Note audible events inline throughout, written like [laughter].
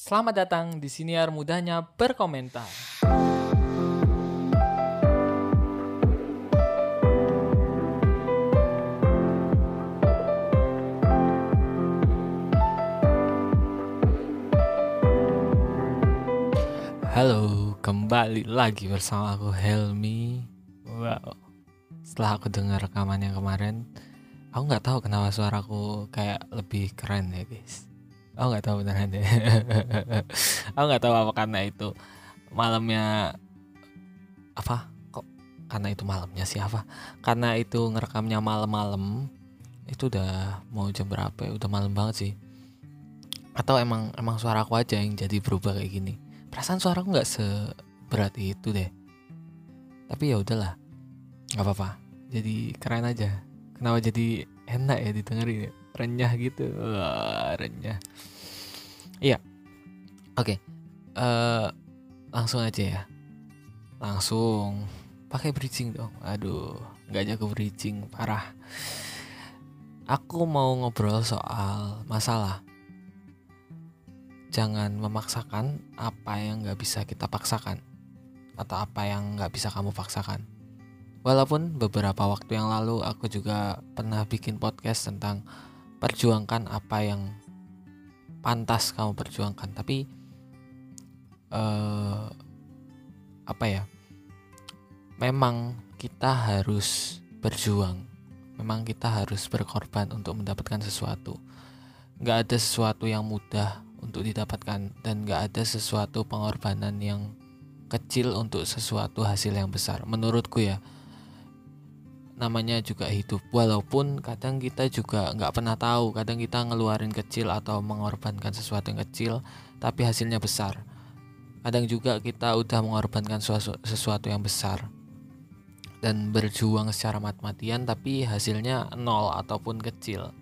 Selamat datang di siniar mudahnya berkomentar. Halo, kembali lagi bersama aku Helmi. Wow, setelah aku dengar rekaman yang kemarin, aku nggak tahu kenapa suaraku kayak lebih keren ya guys. Aku nggak tahu beneran deh. [laughs] aku nggak tahu apa karena itu malamnya apa kok karena itu malamnya siapa? Karena itu ngerekamnya malam-malam itu udah mau jam berapa ya? Udah malam banget sih. Atau emang emang suaraku aja yang jadi berubah kayak gini perasaan suaraku nggak seberat itu deh tapi ya udahlah nggak apa-apa jadi keren aja kenapa jadi enak ya didengerin ya renyah gitu Wah, renyah iya. Oke. Eh, langsung aja ya. Langsung. Pakai bridging dong. Aduh nggak jago bridging parah. Aku mau ngobrol soal masalah. Jangan memaksakan apa yang nggak bisa kita paksakan atau apa yang nggak bisa kamu paksakan. Walaupun beberapa waktu yang lalu aku juga pernah bikin podcast tentang perjuangkan apa yang pantas kamu perjuangkan, tapi eh, apa ya? Memang kita harus berjuang, memang kita harus berkorban untuk mendapatkan sesuatu. Nggak ada sesuatu yang mudah untuk didapatkan dan gak ada sesuatu pengorbanan yang kecil untuk sesuatu hasil yang besar menurutku ya namanya juga hidup. Walaupun kadang kita juga nggak pernah tahu kadang kita ngeluarin kecil atau mengorbankan sesuatu yang kecil tapi hasilnya besar. Kadang juga kita udah mengorbankan sesuatu, yang besar dan berjuang secara mati-matian tapi hasilnya nol ataupun kecil.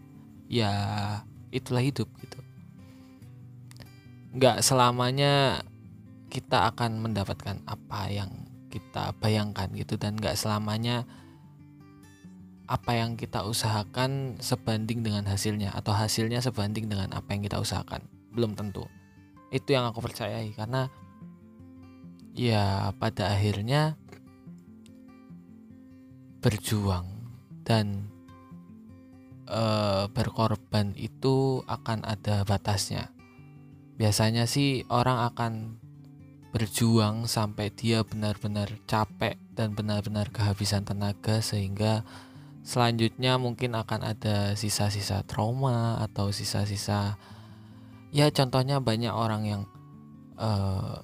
Ya itulah hidup gitu. Nggak selamanya kita akan mendapatkan apa yang kita bayangkan gitu. Dan nggak selamanya apa yang kita usahakan sebanding dengan hasilnya atau hasilnya sebanding dengan apa yang kita usahakan. Belum tentu. Itu yang aku percayai karena ya pada akhirnya berjuang dan e, berkorban itu akan ada batasnya. Biasanya sih orang akan berjuang sampai dia benar-benar capek dan benar-benar kehabisan tenaga sehingga selanjutnya mungkin akan ada sisa-sisa trauma atau sisa-sisa ya contohnya banyak orang yang uh,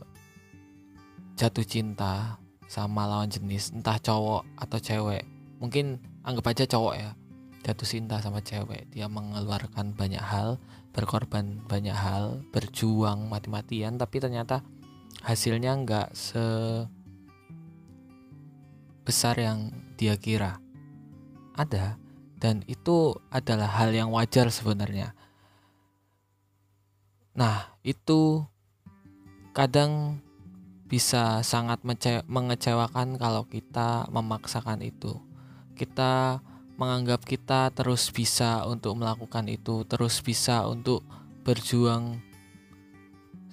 jatuh cinta sama lawan jenis entah cowok atau cewek. Mungkin anggap aja cowok ya jatuh cinta sama cewek. Dia mengeluarkan banyak hal berkorban banyak hal berjuang mati-matian tapi ternyata hasilnya nggak se besar yang dia kira ada. Dan itu adalah hal yang wajar sebenarnya. Nah itu kadang bisa sangat mengecewakan kalau kita memaksakan itu. Kita menganggap kita terus bisa untuk melakukan itu, terus bisa untuk berjuang.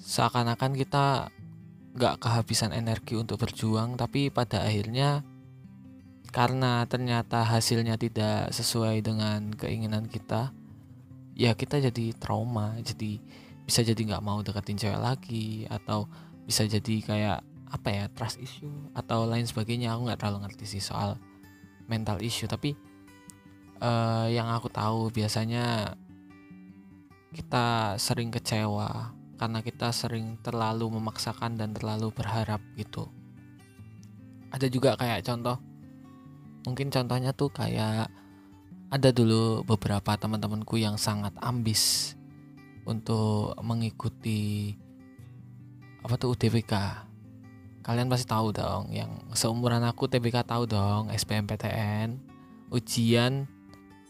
Seakan-akan kita gak kehabisan energi untuk berjuang, tapi pada akhirnya karena ternyata hasilnya tidak sesuai dengan keinginan kita, ya kita jadi trauma, jadi bisa jadi nggak mau deketin cewek lagi atau bisa jadi kayak apa ya trust issue atau lain sebagainya aku nggak terlalu ngerti sih soal mental issue tapi uh, yang aku tahu biasanya kita sering kecewa karena kita sering terlalu memaksakan dan terlalu berharap gitu. Ada juga kayak contoh, mungkin contohnya tuh kayak ada dulu beberapa teman-temanku yang sangat ambis untuk mengikuti apa tuh UTBK. Kalian pasti tahu dong, yang seumuran aku TBK tahu dong, SBMPTN, ujian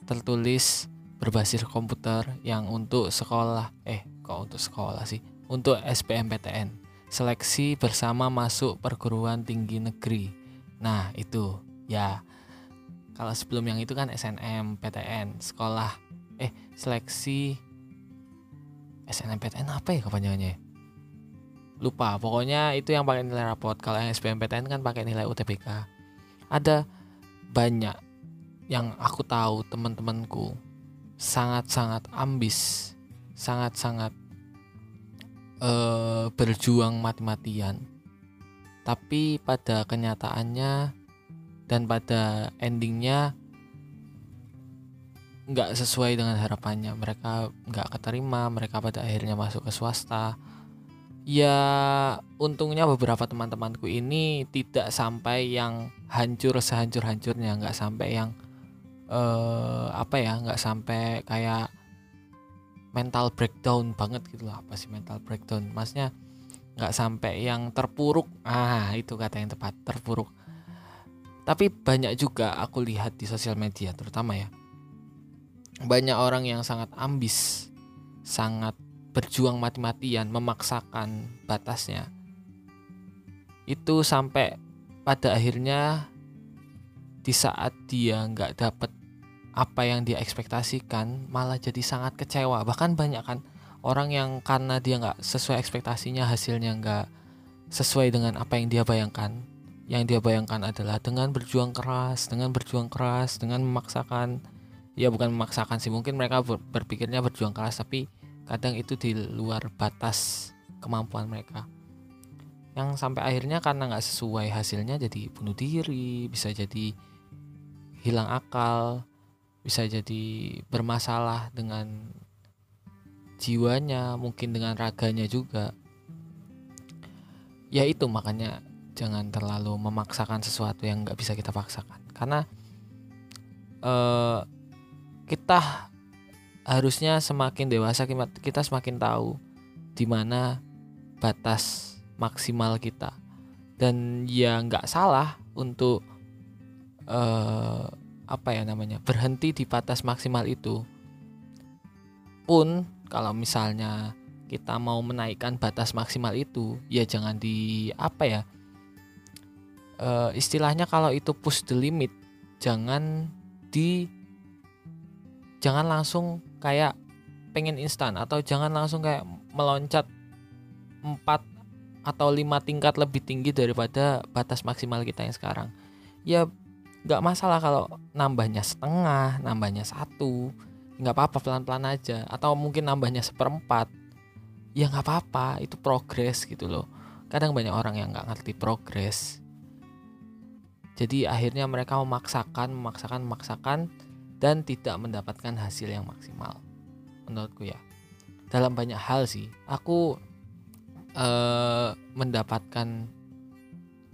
tertulis berbasis komputer yang untuk sekolah eh kok untuk sekolah sih? Untuk SBMPTN seleksi bersama masuk perguruan tinggi negeri. Nah itu ya kalau sebelum yang itu kan SNM PTN sekolah. Eh seleksi SNMPTN apa ya kepanjangannya lupa. Pokoknya itu yang pakai nilai rapot. Kalau yang SBMPTN kan pakai nilai UTBK ada banyak yang aku tahu teman-temanku sangat-sangat ambis sangat-sangat uh, berjuang mati-matian. Tapi pada kenyataannya dan pada endingnya nggak sesuai dengan harapannya. Mereka nggak keterima mereka pada akhirnya masuk ke swasta. Ya untungnya beberapa teman-temanku ini tidak sampai yang hancur sehancur-hancurnya. Nggak sampai yang uh, apa ya nggak sampai kayak mental breakdown banget gitu loh apa sih mental breakdown? Maksudnya nggak sampai yang terpuruk. Ah itu kata yang tepat terpuruk tapi banyak juga aku lihat di sosial media terutama ya. Banyak orang yang sangat ambis sangat berjuang mati-matian memaksakan batasnya. Itu sampai pada akhirnya di saat dia nggak dapat apa yang dia ekspektasikan malah jadi sangat kecewa. Bahkan banyak kan orang yang karena dia nggak sesuai ekspektasinya hasilnya nggak sesuai dengan apa yang dia bayangkan yang dia bayangkan adalah dengan berjuang keras dengan berjuang keras dengan memaksakan ya bukan memaksakan sih mungkin mereka berpikirnya berjuang keras tapi kadang itu di luar batas kemampuan mereka. Yang sampai akhirnya karena nggak sesuai hasilnya jadi bunuh diri bisa jadi hilang akal bisa jadi bermasalah dengan jiwanya mungkin dengan raganya juga. Ya itu makanya jangan terlalu memaksakan sesuatu yang nggak bisa kita paksakan. Karena uh, kita harusnya semakin dewasa kita semakin tahu di mana batas maksimal kita. Dan ya nggak salah untuk uh, apa ya namanya berhenti di batas maksimal itu pun kalau misalnya kita mau menaikkan batas maksimal itu ya jangan di apa ya uh, istilahnya kalau itu push the limit jangan di jangan langsung kayak pengen instan atau jangan langsung kayak meloncat 4 atau lima tingkat lebih tinggi daripada batas maksimal kita yang sekarang. Ya nggak masalah kalau nambahnya setengah nambahnya satu nggak apa-apa pelan-pelan aja. Atau mungkin nambahnya seperempat ya nggak apa-apa itu progres gitu loh. Kadang banyak orang yang nggak ngerti progres jadi akhirnya mereka memaksakan memaksakan memaksakan dan tidak mendapatkan hasil yang maksimal. Menurutku ya. Dalam banyak hal sih aku uh, mendapatkan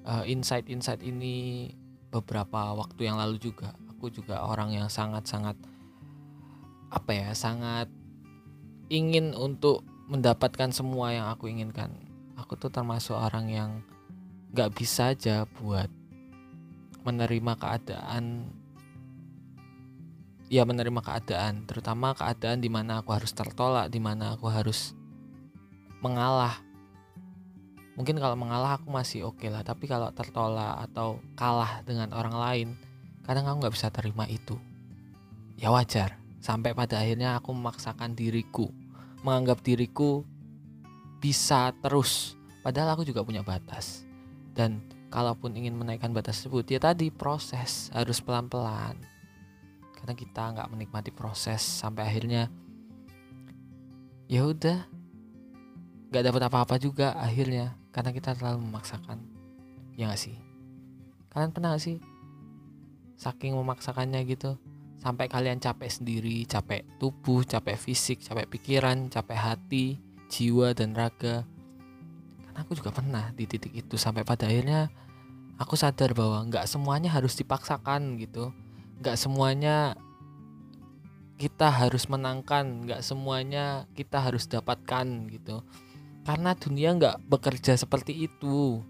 uh, insight-insight ini beberapa waktu yang lalu juga. Aku juga orang yang sangat-sangat apa ya sangat ingin untuk mendapatkan semua yang aku inginkan. Aku tuh termasuk orang yang gak bisa aja buat menerima keadaan. Ya menerima keadaan. Terutama keadaan di mana aku harus tertolak di mana aku harus mengalah. Mungkin kalau mengalah aku masih oke okay lah tapi kalau tertolak atau kalah dengan orang lain kadang aku nggak bisa terima itu. Ya wajar. Sampai pada akhirnya aku memaksakan diriku menganggap diriku bisa terus. Padahal aku juga punya batas. Dan kalaupun ingin menaikkan batas tersebut ya tadi proses harus pelan-pelan. Karena kita nggak menikmati proses sampai akhirnya ya udah nggak dapat apa-apa juga akhirnya karena kita terlalu memaksakan. Ya gak sih? Kalian pernah gak sih saking memaksakannya gitu sampai kalian capek sendiri capek tubuh capek fisik capek pikiran capek hati jiwa dan raga aku juga pernah di titik itu sampai pada akhirnya aku sadar bahwa nggak semuanya harus dipaksakan gitu. Nggak semuanya kita harus menangkan nggak semuanya kita harus dapatkan gitu. Karena dunia nggak bekerja seperti itu.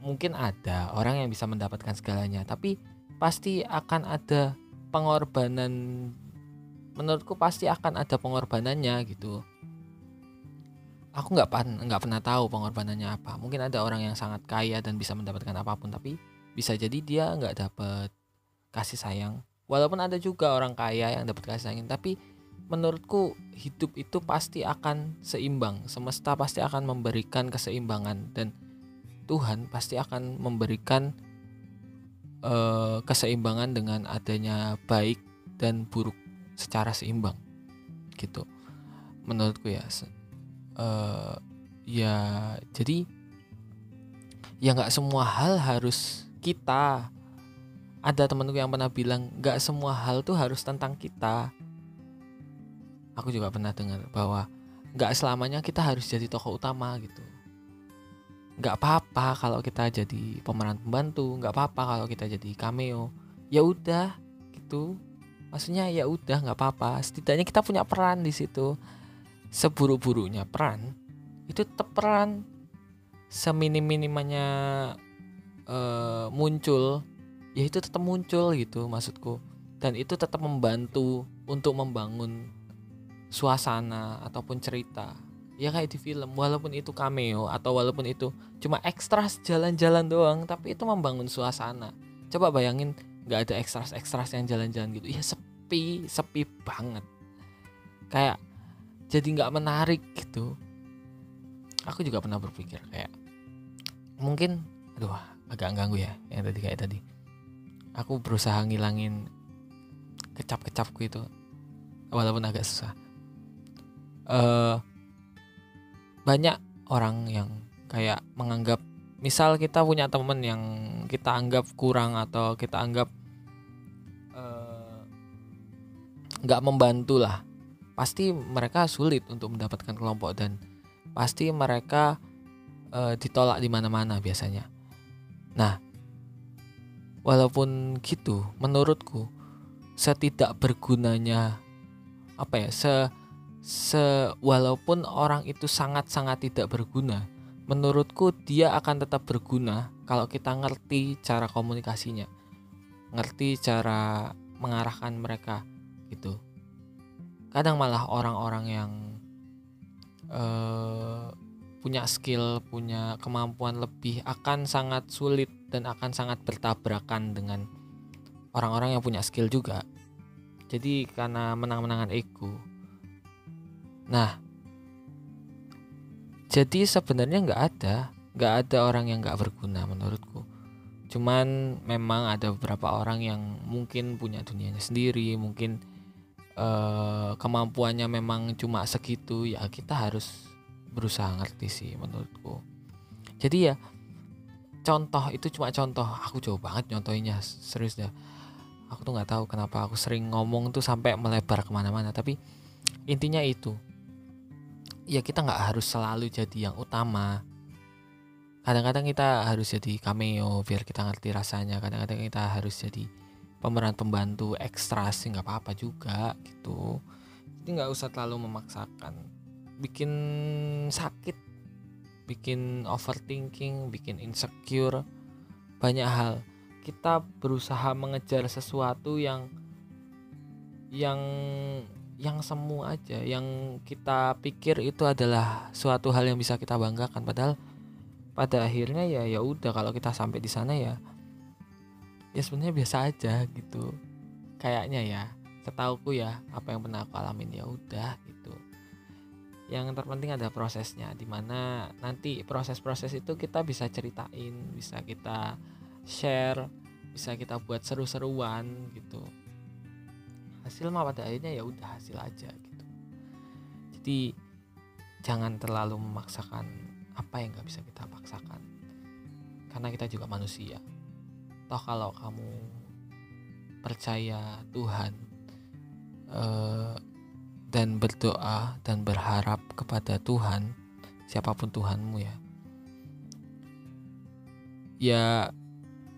Mungkin ada orang yang bisa mendapatkan segalanya tapi pasti akan ada pengorbanan. Menurutku pasti akan ada pengorbanannya gitu aku nggak nggak pernah tahu pengorbanannya apa. Mungkin ada orang yang sangat kaya dan bisa mendapatkan apa pun tapi bisa jadi dia nggak dapat kasih sayang. Walaupun ada juga orang kaya yang dapat kasih sayang tapi menurutku hidup itu pasti akan seimbang. Semesta pasti akan memberikan keseimbangan dan Tuhan pasti akan memberikan uh, keseimbangan dengan adanya baik dan buruk secara seimbang. Gitu. Menurutku ya uh, ya jadi ya nggak semua hal harus kita ada temanku yang pernah bilang nggak semua hal tuh harus tentang kita. Aku juga pernah dengar bahwa nggak selamanya kita harus jadi tokoh utama gitu. Nggak apa-apa kalau kita jadi pemeran pembantu nggak apa-apa kalau kita jadi cameo. Ya udah gitu. Maksudnya ya udah nggak apa-apa. Setidaknya kita punya peran di situ seburuk-buruknya peran itu tetap peran. Seminim-minimannya uh, muncul ya itu tetap muncul gitu maksudku. Dan itu tetap membantu untuk membangun suasana ataupun cerita. Ya kayak di film walaupun itu cameo atau walaupun itu cuma ekstras jalan-jalan doang tapi itu membangun suasana. Coba bayangin nggak ada ekstras ekstras yang jalan-jalan gitu. Ya sepi sepi banget. Kayak jadi nggak menarik gitu. Aku juga pernah berpikir kayak mungkin aduh agak ganggu ya yang tadi kayak tadi. Aku berusaha ngilangin kecap-kecapku itu walaupun agak susah. Uh, banyak orang yang kayak menganggap misal kita punya temen yang kita anggap kurang atau kita anggap eh, nggak uh, membantu lah pasti mereka sulit untuk mendapatkan kelompok dan pasti mereka uh, ditolak di mana-mana biasanya. Nah walaupun gitu menurutku setidak bergunanya apa ya se se walaupun orang itu sangat-sangat tidak berguna menurutku dia akan tetap berguna kalau kita ngerti cara komunikasinya ngerti cara mengarahkan mereka gitu kadang malah orang-orang yang uh, punya skill, punya kemampuan lebih akan sangat sulit dan akan sangat bertabrakan dengan orang-orang yang punya skill juga. Jadi karena menang-menangan ego. Nah, jadi sebenarnya nggak ada, nggak ada orang yang nggak berguna menurutku. Cuman memang ada beberapa orang yang mungkin punya dunianya sendiri, mungkin uh, kemampuannya memang cuma segitu. Ya kita harus berusaha ngerti sih menurutku. Jadi ya contoh itu cuma contoh. Aku jauh banget nyontohinnya serius dah. Aku tuh nggak tahu kenapa aku sering ngomong tuh sampai melebar ke mana-mana tapi intinya itu. Ya kita nggak harus selalu jadi yang utama. Kadang-kadang kita harus jadi cameo biar kita ngerti rasanya kadang-kadang kita harus jadi pemeran pembantu ekstra sih nggak apa-apa juga gitu. Jadi nggak usah terlalu memaksakan. Bikin sakit bikin overthinking bikin insecure banyak hal. Kita berusaha mengejar sesuatu yang yang yang semu aja. Yang kita pikir itu adalah suatu hal yang bisa kita banggakan. Padahal pada akhirnya ya ya udah kalau kita sampai di sana ya ya sebenarnya biasa aja gitu. Kayaknya ya setauku ya apa yang pernah aku alamin ya udah gitu. Yang terpenting ada prosesnya di mana nanti proses-proses itu kita bisa ceritain bisa kita share bisa kita buat seru-seruan gitu. Hasil mah pada akhirnya ya udah hasil aja gitu. Jadi jangan terlalu memaksakan apa yang nggak bisa kita paksakan. Karena kita juga manusia toh kalau kamu percaya Tuhan eh, dan berdoa dan berharap kepada Tuhan, siapa pun Tuhanmu ya. Ya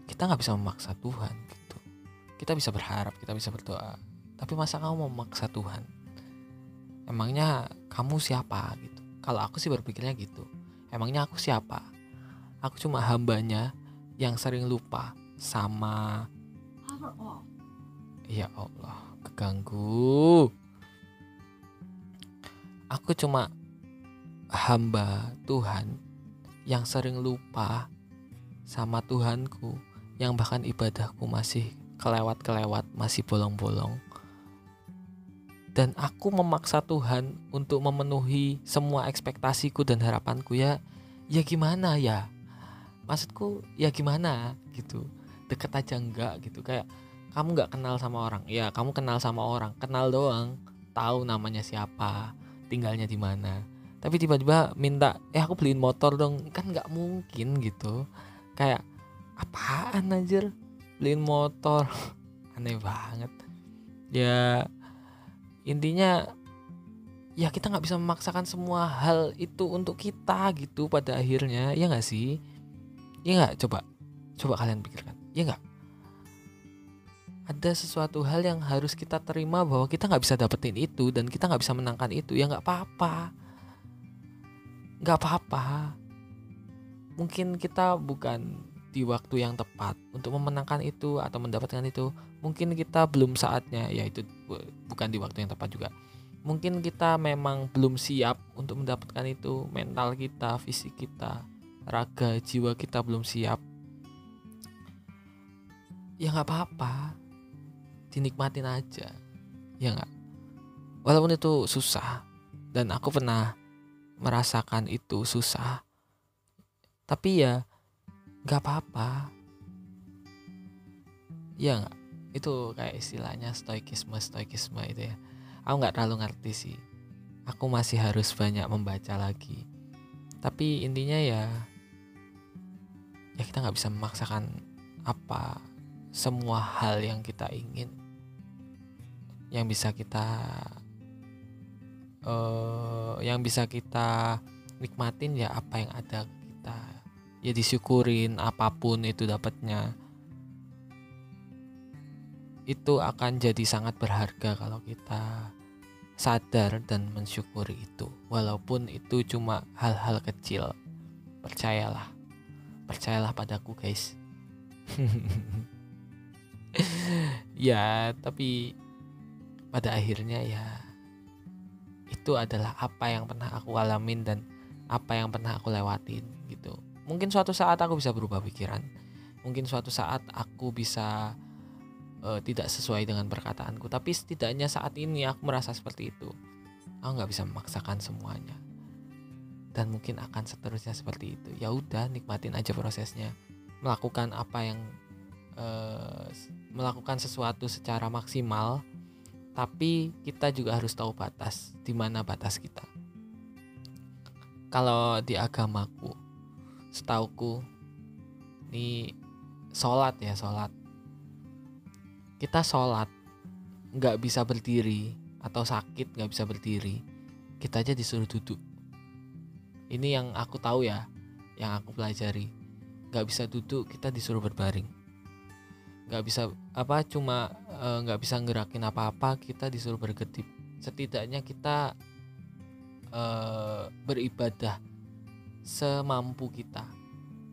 kita nggak bisa memaksa Tuhan gitu. Kita bisa berharap, kita bisa berdoa. Tapi masa kamu memaksa Tuhan? Emangnya kamu siapa gitu? Kalau aku sih berpikirnya gitu. Emangnya aku siapa? Aku cuma hambanya yang sering lupa sama. Ya Allah, keganggu. Aku cuma hamba Tuhan yang sering lupa sama Tuhanku yang bahkan ibadahku masih kelewat-kelewat masih bolong-bolong. Dan aku memaksa Tuhan untuk memenuhi semua ekspektasiku dan harapanku ya. Ya gimana ya? Maksudku ya gimana? Gitu deket aja enggak gitu. Kayak kamu nggak kenal sama orang. Ya kamu kenal sama orang. Kenal doang tahu namanya siapa tinggalnya di mana. Tapi tiba-tiba minta eh aku beliin motor dong. Kan nggak mungkin gitu. Kayak apaan anjir? Beliin motor. [laughs] Aneh banget. Ya intinya ya kita nggak bisa memaksakan semua hal itu untuk kita gitu pada akhirnya. Ya nggak sih? Ya nggak coba coba kalian pikirkan ya nggak? Ada sesuatu hal yang harus kita terima bahwa kita nggak bisa dapetin itu dan kita nggak bisa menangkan itu ya nggak apa-apa. Nggak apa-apa. Mungkin kita bukan di waktu yang tepat untuk memenangkan itu atau mendapatkan itu. Mungkin kita belum saatnya ya itu bukan di waktu yang tepat juga. Mungkin kita memang belum siap untuk mendapatkan itu. Mental kita fisik kita raga jiwa kita belum siap ya nggak apa-apa. Dinikmatin aja. Ya nggak? Walaupun itu susah dan aku pernah merasakan itu susah. Tapi ya nggak apa-apa. Ya nggak? Itu kayak istilahnya stoikisme stoikisme itu ya. Aku nggak terlalu ngerti sih. Aku masih harus banyak membaca lagi. Tapi intinya ya ya kita nggak bisa memaksakan apa semua hal yang kita ingin yang bisa kita uh, yang bisa kita nikmatin ya apa yang ada kita ya disyukurin apa pun itu dapatnya. Itu akan jadi sangat berharga kalau kita sadar dan mensyukuri itu. Walaupun itu cuma hal-hal kecil. Percayalah. Percayalah padaku guys [laughs] ya tapi pada akhirnya ya itu adalah apa yang pernah aku alamin dan apa yang pernah aku lewatin gitu. Mungkin suatu saat aku bisa berubah pikiran. Mungkin suatu saat aku bisa uh, tidak sesuai dengan perkataanku. Tapi setidaknya saat ini aku merasa seperti itu. Aku nggak bisa memaksakan semuanya. Dan mungkin akan seterusnya seperti itu. Ya udah nikmatin aja prosesnya. Melakukan apa yang uh, melakukan sesuatu secara maksimal tapi kita juga harus tahu batas di mana batas kita. Kalau di agamaku setauku ini sholat ya sholat. Kita sholat nggak bisa berdiri atau sakit nggak bisa berdiri kita aja disuruh duduk. Ini yang aku tahu ya yang aku pelajari. Nggak bisa duduk kita disuruh berbaring. Nggak bisa apa cuma eh, nggak e, bisa ngerakin apa-apa kita disuruh berkedip. Setidaknya kita e, beribadah semampu kita.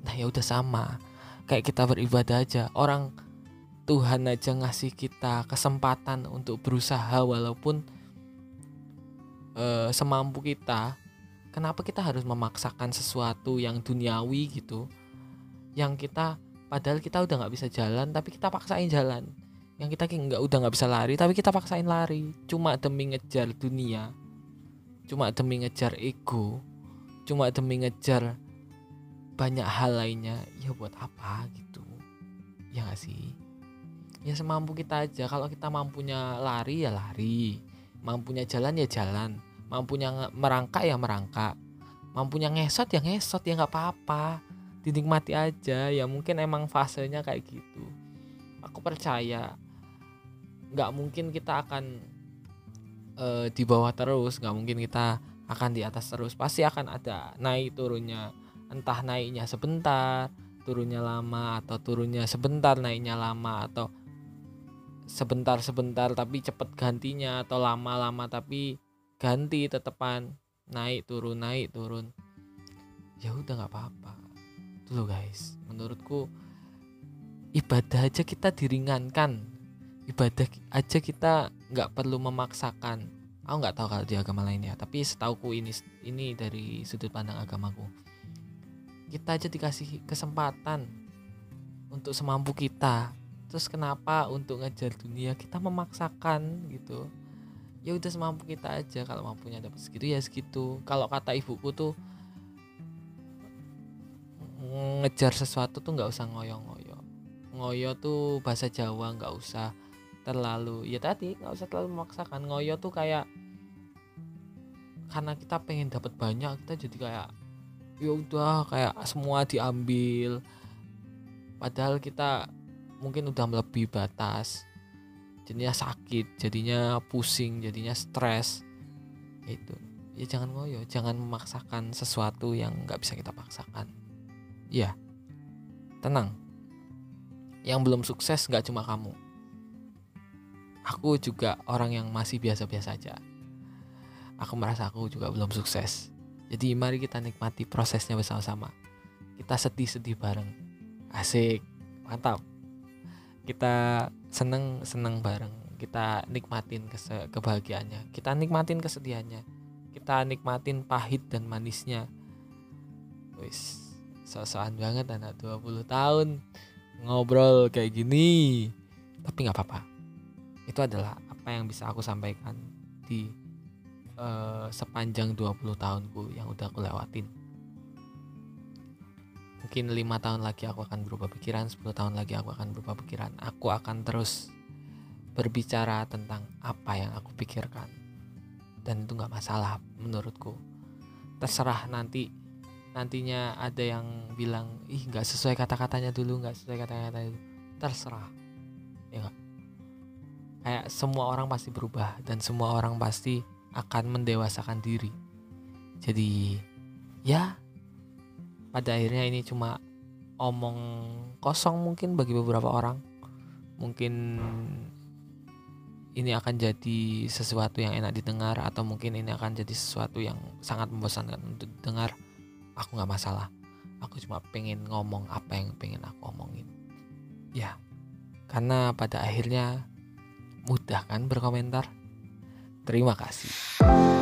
Nah ya udah sama. Kayak kita beribadah aja. Orang Tuhan aja ngasih kita kesempatan untuk berusaha walaupun uh, semampu kita. Kenapa kita harus memaksakan sesuatu yang duniawi gitu? Yang kita padahal kita udah nggak bisa jalan tapi kita paksain jalan. Yang kita nggak udah nggak bisa lari tapi kita paksain lari. Cuma demi ngejar dunia. Cuma demi ngejar ego. Cuma demi ngejar banyak hal lainnya. Ya buat apa gitu? Ya gak sih? Ya semampu kita aja. Kalau kita mampunya lari ya lari. Mampunya jalan ya jalan. Mampunya merangkak ya merangkak. Mampunya ngesot ya ngesot. Ya nggak apa-apa dinikmati aja ya mungkin emang fasenya kayak gitu. Aku percaya nggak mungkin kita akan uh, di bawah terus nggak mungkin kita akan di atas terus. Pasti akan ada naik turunnya entah naiknya sebentar turunnya lama atau turunnya sebentar naiknya lama atau sebentar sebentar tapi cepet gantinya atau lama-lama tapi ganti tetepan naik turun naik turun. Ya udah nggak apa-apa tuh guys. Menurutku ibadah aja kita diringankan. Ibadah aja kita nggak perlu memaksakan. Aku nggak tahu kalau di agama lainnya tapi setauku ini ini dari sudut pandang agamaku. Kita aja dikasih kesempatan untuk semampu kita. Terus kenapa untuk ngejar dunia kita memaksakan gitu. Ya udah semampu kita aja kalau mampunya dapat segitu ya segitu. Kalau kata ibuku tuh ngejar sesuatu tuh nggak usah ngoyo-ngoyo. Ngoyo tuh bahasa Jawa nggak usah terlalu ya tadi nggak usah terlalu memaksakan. Ngoyo tuh kayak karena kita pengen dapat banyak kita jadi kayak ya udah kayak semua diambil. Padahal kita mungkin udah melebihi batas jadinya sakit jadinya pusing jadinya stres. Itu. Ya jangan ngoyo jangan memaksakan sesuatu yang nggak bisa kita paksakan ya tenang. Yang belum sukses nggak cuma kamu. Aku juga orang yang masih biasa-biasa aja. Aku merasa aku juga belum sukses. Jadi mari kita nikmati prosesnya bersama-sama. Kita sedih-sedih bareng. Asik. Mantap. Kita seneng seneng bareng. Kita nikmatin kebahagiaannya. Kita nikmatin kesedihannya. Kita nikmatin pahit dan manisnya. Wis sosokan banget anak 20 tahun ngobrol kayak gini. Tapi nggak apa-apa. Itu adalah apa yang bisa aku sampaikan di uh, sepanjang 20 tahunku yang udah aku lewatin. Mungkin lima tahun lagi aku akan berubah pikiran 10 tahun lagi aku akan berubah pikiran. Aku akan terus berbicara tentang apa yang aku pikirkan. Dan itu nggak masalah menurutku. Terserah nanti nantinya ada yang bilang ih nggak sesuai kata-katanya dulu nggak sesuai kata-katanya dulu. Terserah ya kayak semua orang pasti berubah dan semua orang pasti akan mendewasakan diri. Jadi ya pada akhirnya ini cuma omong kosong mungkin bagi beberapa orang. Mungkin ini akan jadi sesuatu yang enak didengar atau mungkin ini akan jadi sesuatu yang sangat membosankan untuk didengar aku nggak masalah. Aku cuma pengen ngomong apa yang pengen aku omongin. Ya karena pada akhirnya mudah kan berkomentar? Terima kasih